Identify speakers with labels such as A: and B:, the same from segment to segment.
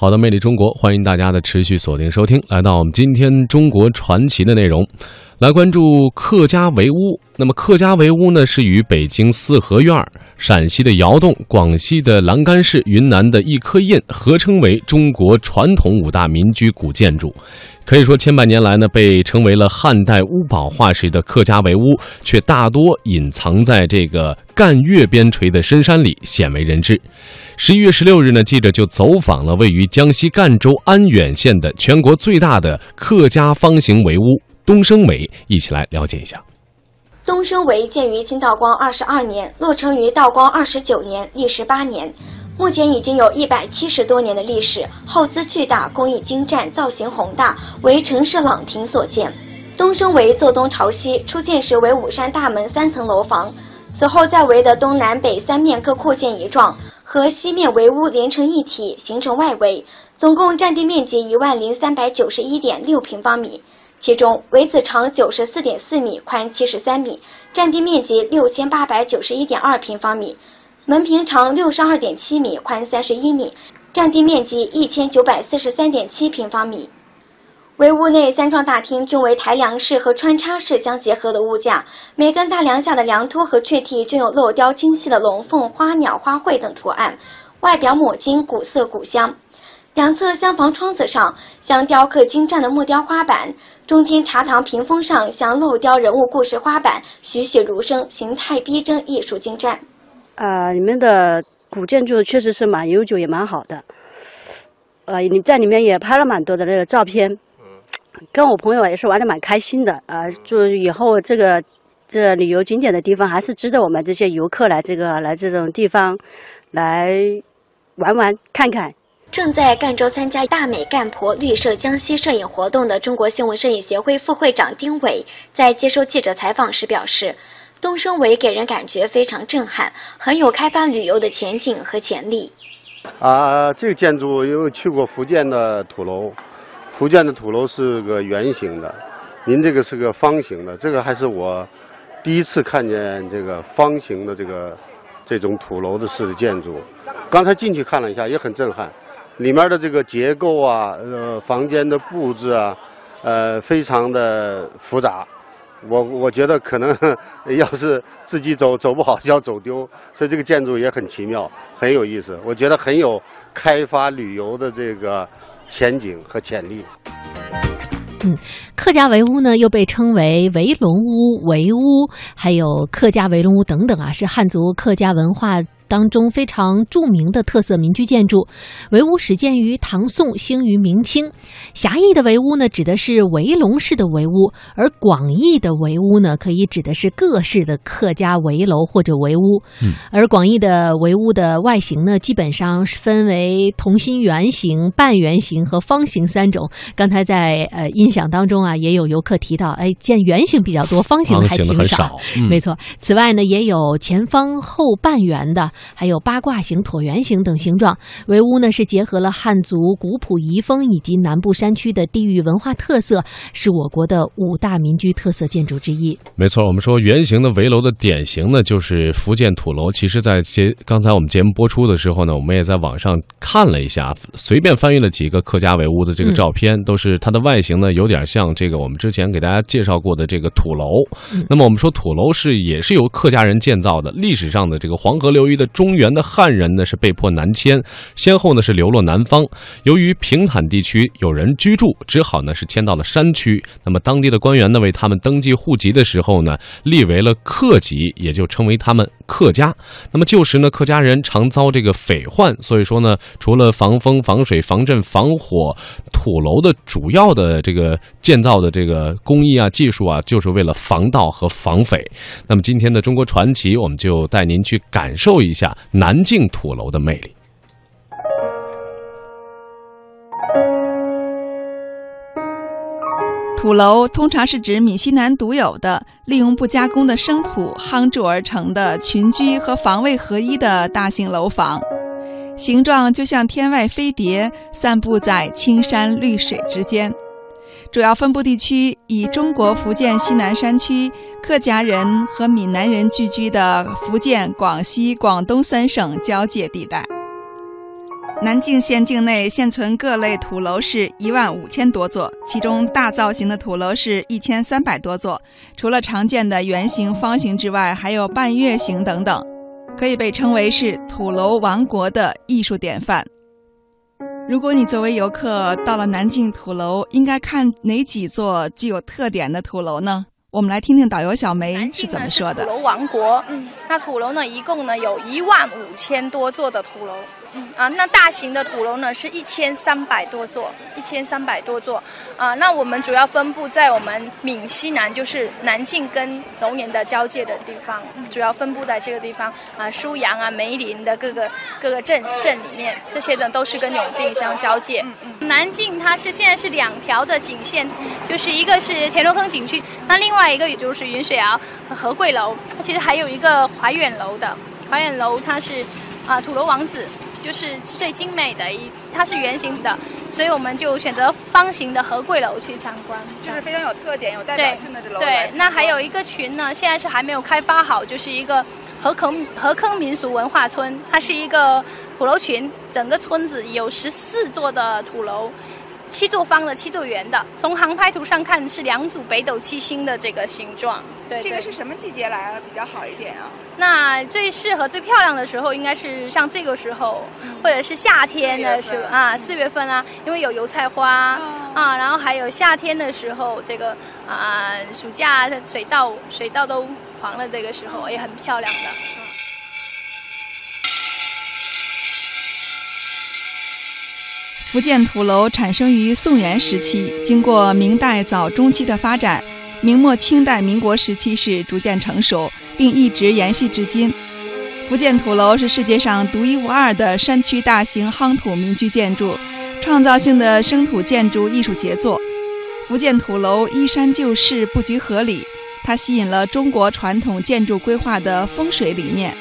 A: 好的，魅力中国，欢迎大家的持续锁定收听，来到我们今天中国传奇的内容，来关注客家围屋。那么客家围屋呢，是与北京四合院、陕西的窑洞、广西的栏杆式、云南的一颗印合称为中国传统五大民居古建筑。可以说，千百年来呢，被称为了汉代屋堡化石的客家围屋，却大多隐藏在这个赣粤边陲的深山里，鲜为人知。十一月十六日呢，记者就走访了位于江西赣州安远县的全国最大的客家方形围屋东升围，一起来了解一下。
B: 东升围建于清道光二十二年，落成于道光二十九年，历时八年，目前已经有一百七十多年的历史，耗资巨大，工艺精湛，造型宏大，为城市朗亭所建。东升围坐东朝西，初建时为五扇大门三层楼房，此后在围的东南北三面各扩建一幢。和西面围屋连成一体，形成外围，总共占地面积一万零三百九十一点六平方米。其中围子长九十四点四米，宽七十三米，占地面积六千八百九十一点二平方米；门坪长六十二点七米，宽三十一米，占地面积一千九百四十三点七平方米。围屋内三幢大厅均为抬梁式和穿插式相结合的屋架，每根大梁下的梁托和雀替均有镂雕精细的龙凤、花鸟、花卉等图案，外表抹金，古色古香。两侧厢房窗子上镶雕刻精湛的木雕花板，中间茶堂屏风上镶镂雕人物故事花板，栩栩如生，形态逼真，艺术精湛。
C: 啊，你们的古建筑确实是蛮悠久，也蛮好的。呃，你在里面也拍了蛮多的那个照片。跟我朋友也是玩的蛮开心的，呃，就以后这个这旅游景点的地方还是值得我们这些游客来这个来这种地方来玩玩看看。
B: 正在赣州参加大美赣婆绿色江西摄影活动的中国新闻摄影协会副会长丁伟，在接受记者采访时表示，东升围给人感觉非常震撼，很有开发旅游的前景和潜力。
D: 啊，这个建筑因为去过福建的土楼。福建的土楼是个圆形的，您这个是个方形的，这个还是我第一次看见这个方形的这个这种土楼的式的建筑。刚才进去看了一下，也很震撼，里面的这个结构啊，呃，房间的布置啊，呃，非常的复杂。我我觉得可能 要是自己走走不好就要走丢，所以这个建筑也很奇妙，很有意思。我觉得很有开发旅游的这个。前景和潜力。
E: 嗯，客家围屋呢，又被称为围龙屋、围屋，还有客家围龙屋等等啊，是汉族客家文化。当中非常著名的特色民居建筑，围屋始建于唐宋，兴于明清。狭义的围屋呢，指的是围笼式的围屋；而广义的围屋呢，可以指的是各式的客家围楼或者围屋。嗯，而广义的围屋的外形呢，基本上是分为同心圆形、半圆形和方形三种。刚才在呃音响当中啊，也有游客提到，哎，见圆形比较多，方形还挺少。没错，此外呢，也有前方后半圆的。还有八卦形、椭圆形等形状，围屋呢是结合了汉族古朴遗风以及南部山区的地域文化特色，是我国的五大民居特色建筑之一。
A: 没错，我们说圆形的围楼的典型呢就是福建土楼。其实，在节刚才我们节目播出的时候呢，我们也在网上看了一下，随便翻阅了几个客家围屋的这个照片，都是它的外形呢有点像这个我们之前给大家介绍过的这个土楼。那么我们说土楼是也是由客家人建造的，历史上的这个黄河流域的。中原的汉人呢是被迫南迁，先后呢是流落南方。由于平坦地区有人居住，只好呢是迁到了山区。那么当地的官员呢为他们登记户籍的时候呢立为了客籍，也就称为他们客家。那么旧时呢客家人常遭这个匪患，所以说呢除了防风、防水、防震、防火，土楼的主要的这个建造的这个工艺啊、技术啊，就是为了防盗和防匪。那么今天的中国传奇，我们就带您去感受一下。南靖土楼的魅力。
F: 土楼通常是指闽西南独有的、利用不加工的生土夯筑而成的群居和防卫合一的大型楼房，形状就像天外飞碟，散布在青山绿水之间。主要分布地区以中国福建西南山区客家人和闽南人聚居的福建、广西、广东三省交界地带。南靖县境内现存各类土楼是一万五千多座，其中大造型的土楼是一千三百多座。除了常见的圆形、方形之外，还有半月形等等，可以被称为是土楼王国的艺术典范。如果你作为游客到了南靖土楼，应该看哪几座具有特点的土楼呢？我们来听听导游小梅是怎么说的。
G: 土楼王国，嗯，那土楼呢，一共呢有一万五千多座的土楼。啊，那大型的土楼呢是一千三百多座，一千三百多座。啊，那我们主要分布在我们闽西南，就是南靖跟龙岩的交界的地方，主要分布在这个地方。啊，舒阳啊、梅林的各个各个镇镇里面，这些呢都是跟永定相交界。南靖它是现在是两条的景线，就是一个是田螺坑景区，那另外一个也就是云水谣和贵楼，其实还有一个怀远楼的，怀远楼它是啊土楼王子。就是最精美的一，它是圆形的，所以我们就选择方形的和贵楼去参观，
F: 就是非常有特点、有代表性的这楼。
G: 对，那还有一个群呢，现在是还没有开发好，就是一个河坑河坑民俗文化村，它是一个土楼群，整个村子有十四座的土楼。七座方的，七座圆的。从航拍图上看，是两组北斗七星的这个形状。对，
F: 这个是什么季节来比较好一点啊？
G: 那最适合、最漂亮的时候，应该是像这个时候，或者是夏天的时候啊，四月份啊，因为有油菜花啊，然后还有夏天的时候，这个啊，暑假水稻水稻都黄了，这个时候也很漂亮的。
F: 福建土楼产生于宋元时期，经过明代早中期的发展，明末清代民国时期是逐渐成熟，并一直延续至今。福建土楼是世界上独一无二的山区大型夯土民居建筑，创造性的生土建筑艺术杰作。福建土楼依山就势，布局合理，它吸引了中国传统建筑规划的风水理念，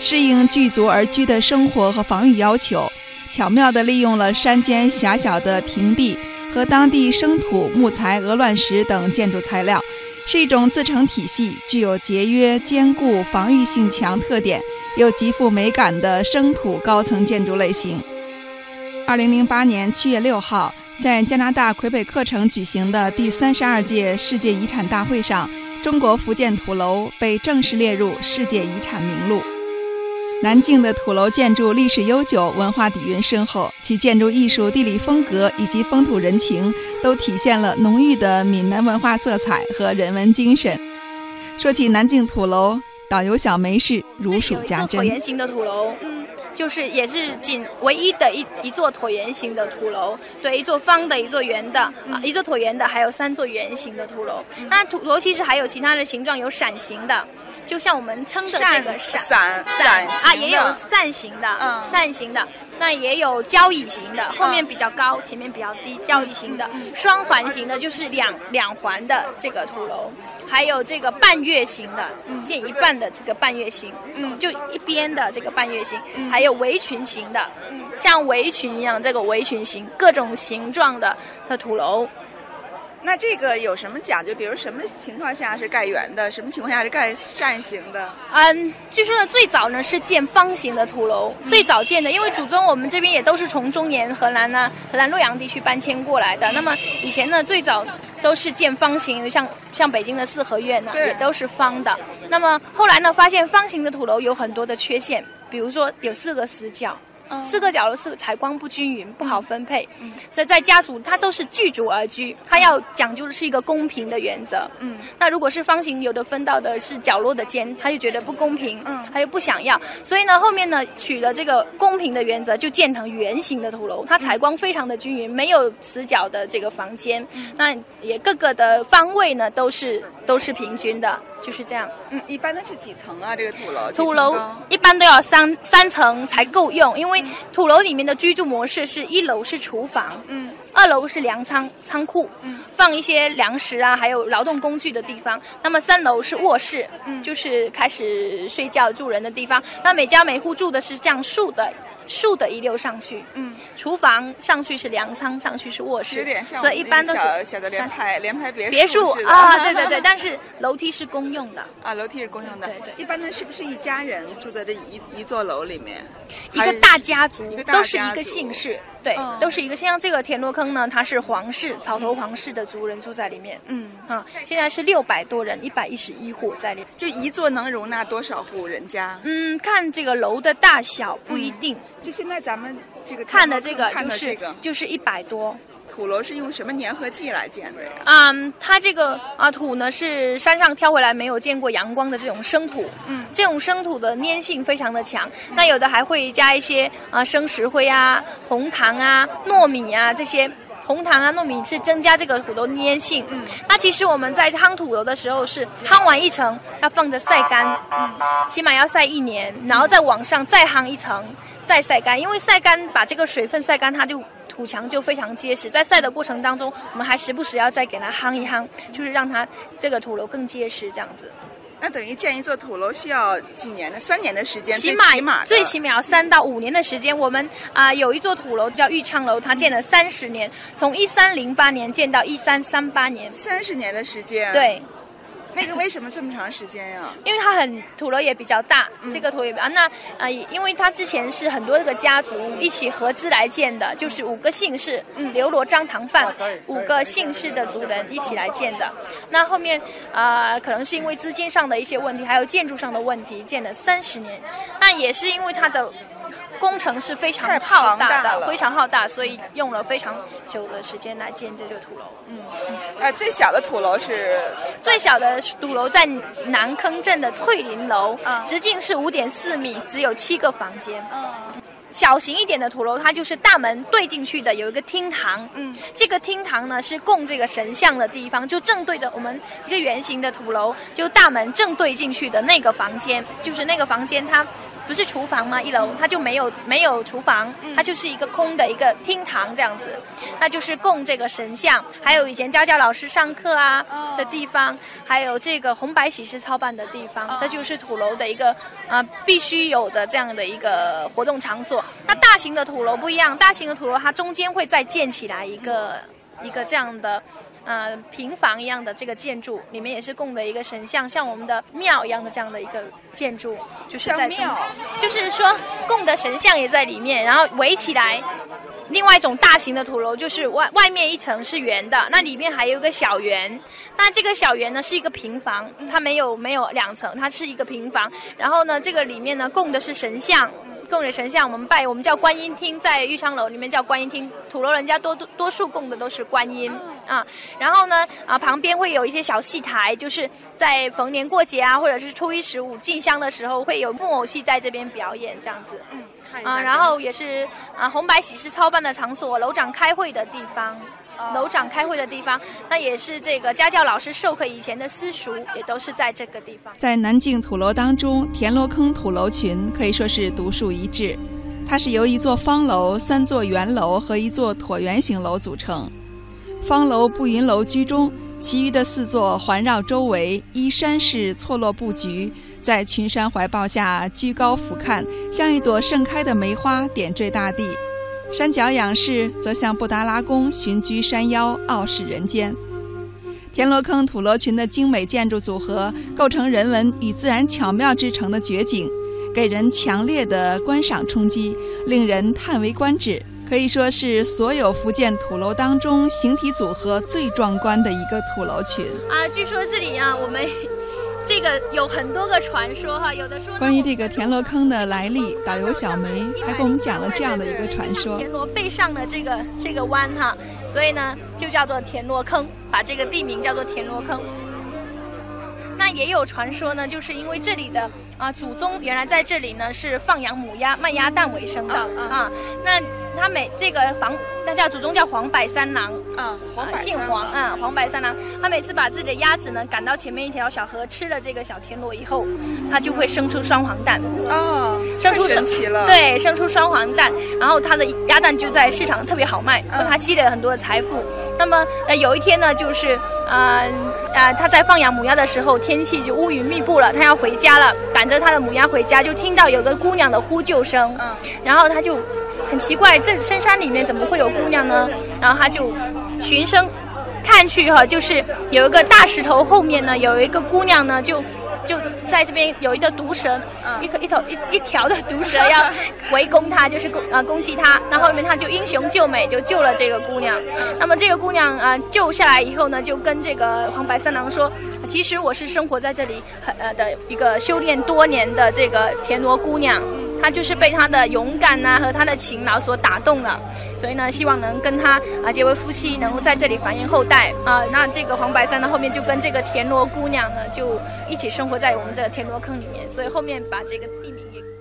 F: 适应聚族而居的生活和防御要求。巧妙地利用了山间狭小的平地和当地生土、木材、鹅卵石等建筑材料，是一种自成体系、具有节约、坚固、防御性强特点又极富美感的生土高层建筑类型。二零零八年七月六号，在加拿大魁北克城举行的第三十二届世界遗产大会上，中国福建土楼被正式列入世界遗产名录。南靖的土楼建筑历史悠久，文化底蕴深厚，其建筑艺术、地理风格以及风土人情，都体现了浓郁的闽南文化色彩和人文精神。说起南靖土楼，导游小梅是如数家珍。
G: 椭圆形的土楼，嗯，就是也是仅唯一的一一座椭圆形的土楼，对，一座方的，一座圆的，啊，一座椭圆的，还有三座圆形的土楼。那土楼其实还有其他的形状，有伞形的。就像我们称的这个伞
F: 伞
G: 伞啊，也有扇形的，扇形的，那也有交椅型的，后面比较高，前面比较低，交椅型的，双环形的，就是两两环的这个土楼，还有这个半月形的，建一半的这个半月形，嗯，就一边的这个半月形，还有围裙形的，像围裙一样这个围裙形，各种形状的的土楼。
F: 那这个有什么讲究？比如什么情况下是盖圆的，什么情况下是盖扇形的？
G: 嗯，据说呢，最早呢是建方形的土楼，最早建的，因为祖宗我们这边也都是从中原、河南呢、河南洛阳地区搬迁过来的。那么以前呢，最早都是建方形，像像北京的四合院呢，也都是方的。那么后来呢，发现方形的土楼有很多的缺陷，比如说有四个死角。四个角落是采光不均匀，不好分配，所以在家族它都是聚族而居，它要讲究的是一个公平的原则。嗯，那如果是方形，有的分到的是角落的间，他就觉得不公平，嗯，他就不想要。所以呢，后面呢取了这个公平的原则，就建成圆形的土楼，它采光非常的均匀，没有死角的这个房间，那也各个的方位呢都是都是平均的。就是这样，
F: 嗯，一般的是几层啊？这个土楼，
G: 土楼一般都要三三层才够用，因为土楼里面的居住模式是一楼是厨房，嗯，二楼是粮仓仓库，嗯，放一些粮食啊，还有劳动工具的地方。那么三楼是卧室，嗯，就是开始睡觉住人的地方。那每家每户住的是这样竖的竖的一溜上去。
F: 嗯，
G: 厨房上去是粮仓，上去是卧室，
F: 有点像
G: 所以一般都是
F: 小小的联排联排别
G: 别墅啊，对对对，但是楼梯是公用的。
F: 啊，楼梯是公用的。
G: 对对
F: 一般呢，是不是一家人住在这一一座楼里面？
G: 一个大家族都是一个姓氏，对，
F: 嗯
G: 都是一个像这个田螺坑呢，它是皇室草头皇室的族人住在里面。
F: 嗯，
G: 啊，现在是六百多人，一百一十一户在里面。
F: 就一座能容纳多少户人家？
G: 嗯，看这个楼的大小不一定，
F: 就现在咱们这个
G: 看的这个
F: 看
G: 就是
F: 的这个
G: 就是一百多。
F: 土楼是用什么粘合剂来建的呀？
G: 嗯，它这个啊土呢是山上挑回来没有见过阳光的这种生土，
F: 嗯
G: 这种生土的粘性非常的强。那有的还会加一些啊生石灰啊、红糖啊、糯米啊这些。红糖啊、糯米是增加这个土楼的粘性。嗯，那其实我们在夯土楼的时候是夯完一层要放着晒干，嗯，起码要晒一年，然后再往上再夯一层，再晒干，因为晒干把这个水分晒干，它就土墙就非常结实。在晒的过程当中，我们还时不时要再给它夯一夯，就是让它这个土楼更结实，这样子。
F: 那等于建一座土楼需要几年呢？三年的时间，
G: 起码
F: 起码
G: 最起码要三到五年的时间。我们啊、有一座土楼叫玉昌楼，它建了三十年，从一三零八年建到一三三八年。
F: 三十年的时间。，
G: 对，
F: 那个为什么这么长时间呀？
G: 因为它很土楼也比较大，
F: 嗯
G: 这个土楼也比较那啊、因为它之前是很多这个家族一起合资来建的，就是五个姓氏，
F: 嗯
G: 刘罗张唐范五个姓氏的族人一起来建的。那后面啊、可能是因为资金上的一些问题，还有建筑上的问题，建了三十年。那也是因为它的。工程是非常浩
F: 大
G: 大的，非常浩大，所以用了非常久的时间来建这座土楼。
F: 嗯呃，最小的土楼是
G: 最小的土楼在南坑镇的翠林楼，
F: 嗯
G: 直径是五点四米，只有七个房间。
F: 嗯
G: 小型一点的土楼，它就是大门对进去的，有一个厅堂。
F: 嗯，
G: 这个厅堂呢是供这个神像的地方，就正对着我们一个圆形的土楼，就大门正对进去的那个房间，就是那个房间它。不是厨房吗？一楼它就没有没有厨房，它就是一个空的一个厅堂这样子，那就是供这个神像，还有以前家教老师上课啊
F: 哦
G: 的地方，还有这个红白喜事操办的地方，这就是土楼的一个啊、必须有的这样的一个活动场所。那大型的土楼不一样，大型的土楼它中间会再建起来一个一个这样的。呃，平房一样的这个建筑，里面也是供的一个神像，像我们的庙一样的这样的一个建筑，就是在就是说供的神像也在里面，然后围起来。另外一种大型的土楼就是外外面一层是圆的，那里面还有一个小圆。那这个小圆呢是一个平房，它没有没有两层，它是一个平房。然后呢，这个里面呢供的是神像，供的神像我们拜我们叫观音厅，在玉昌楼里面叫观音厅。土楼人家多多多数供的都是观音啊。然后呢啊旁边会有一些小戏台，就是在逢年过节啊，或者是初一十五进香的时候，会有木偶戏在这边表演这样子。嗯啊，然后也是啊，红白喜事操办的场所，楼长开会的地方，楼长开会的地方，那也是这个家教老师授课以前的私塾，也都是在这个地方。
F: 在南靖土楼当中，田螺坑土楼群可以说是独树一帜。它是由一座方楼、三座圆楼和一座椭圆形楼组成。方楼步云楼居中，其余的四座环绕周围，依山势错落布局，在群山怀抱下居高俯瞰，像一朵盛开的梅花点缀大地。山脚仰视，则像布达拉宫寻居山腰，傲视人间。田螺坑土楼群的精美建筑组合，构成人文与自然巧妙之成的绝景，给人强烈的观赏冲击，令人叹为观止。可以说是所有福建土楼当中形体组合最壮观的一个土楼群。
G: 啊，据说这里啊，我们这个有很多个传说哈，有的说
F: 关于这个田螺坑的来历，导游小梅还给我们讲了这样的一个传说。
G: 田螺背上的这个这个弯哈，所以呢就叫做田螺坑，把这个地名叫做田螺坑。那也有传说呢，就是因为这里的啊祖宗原来在这里呢是放养母鸭、卖鸭蛋为生的啊。那他每这个房，他叫祖宗叫黄百三郎，
F: 啊，
G: 姓黄，嗯，黄百三郎，他每次把自己的鸭子呢赶到前面一条小河，吃了这个小田螺以后，它就会生出双黄蛋。
F: 哦，
G: 生出
F: 神奇了。
G: 对，生出双黄蛋，然后它的鸭蛋就在市场特别好卖，为它积累了很多的财富。那么呃有一天呢，就是啊啊他在放养母鸭的时候，天气就乌云密布了，他要回家了，赶着他的母鸭回家，就听到有个姑娘的呼救声，嗯，然后他就很奇怪，这深山里面怎么会有姑娘呢？然后他就循声看去哈，就是有一个大石头后面呢，有一个姑娘呢就。就在这边有一个毒蛇，一头一头一一条的毒蛇 要围攻他，就是攻啊攻击他。那后面他就英雄救美，就救了这个姑娘。那么这个姑娘啊救下来以后呢，就跟这个黄白三郎说：“其实我是生活在这里很呃的一个修炼多年的这个田螺姑娘。”他就是被他的勇敢呐和他的勤劳所打动了，所以呢，希望能跟他啊结为夫妻，能够在这里繁衍后代啊。那这个黄白山呢，后面就跟这个田螺姑娘呢，就一起生活在我们这个田螺坑里面，所以后面把这个地名也。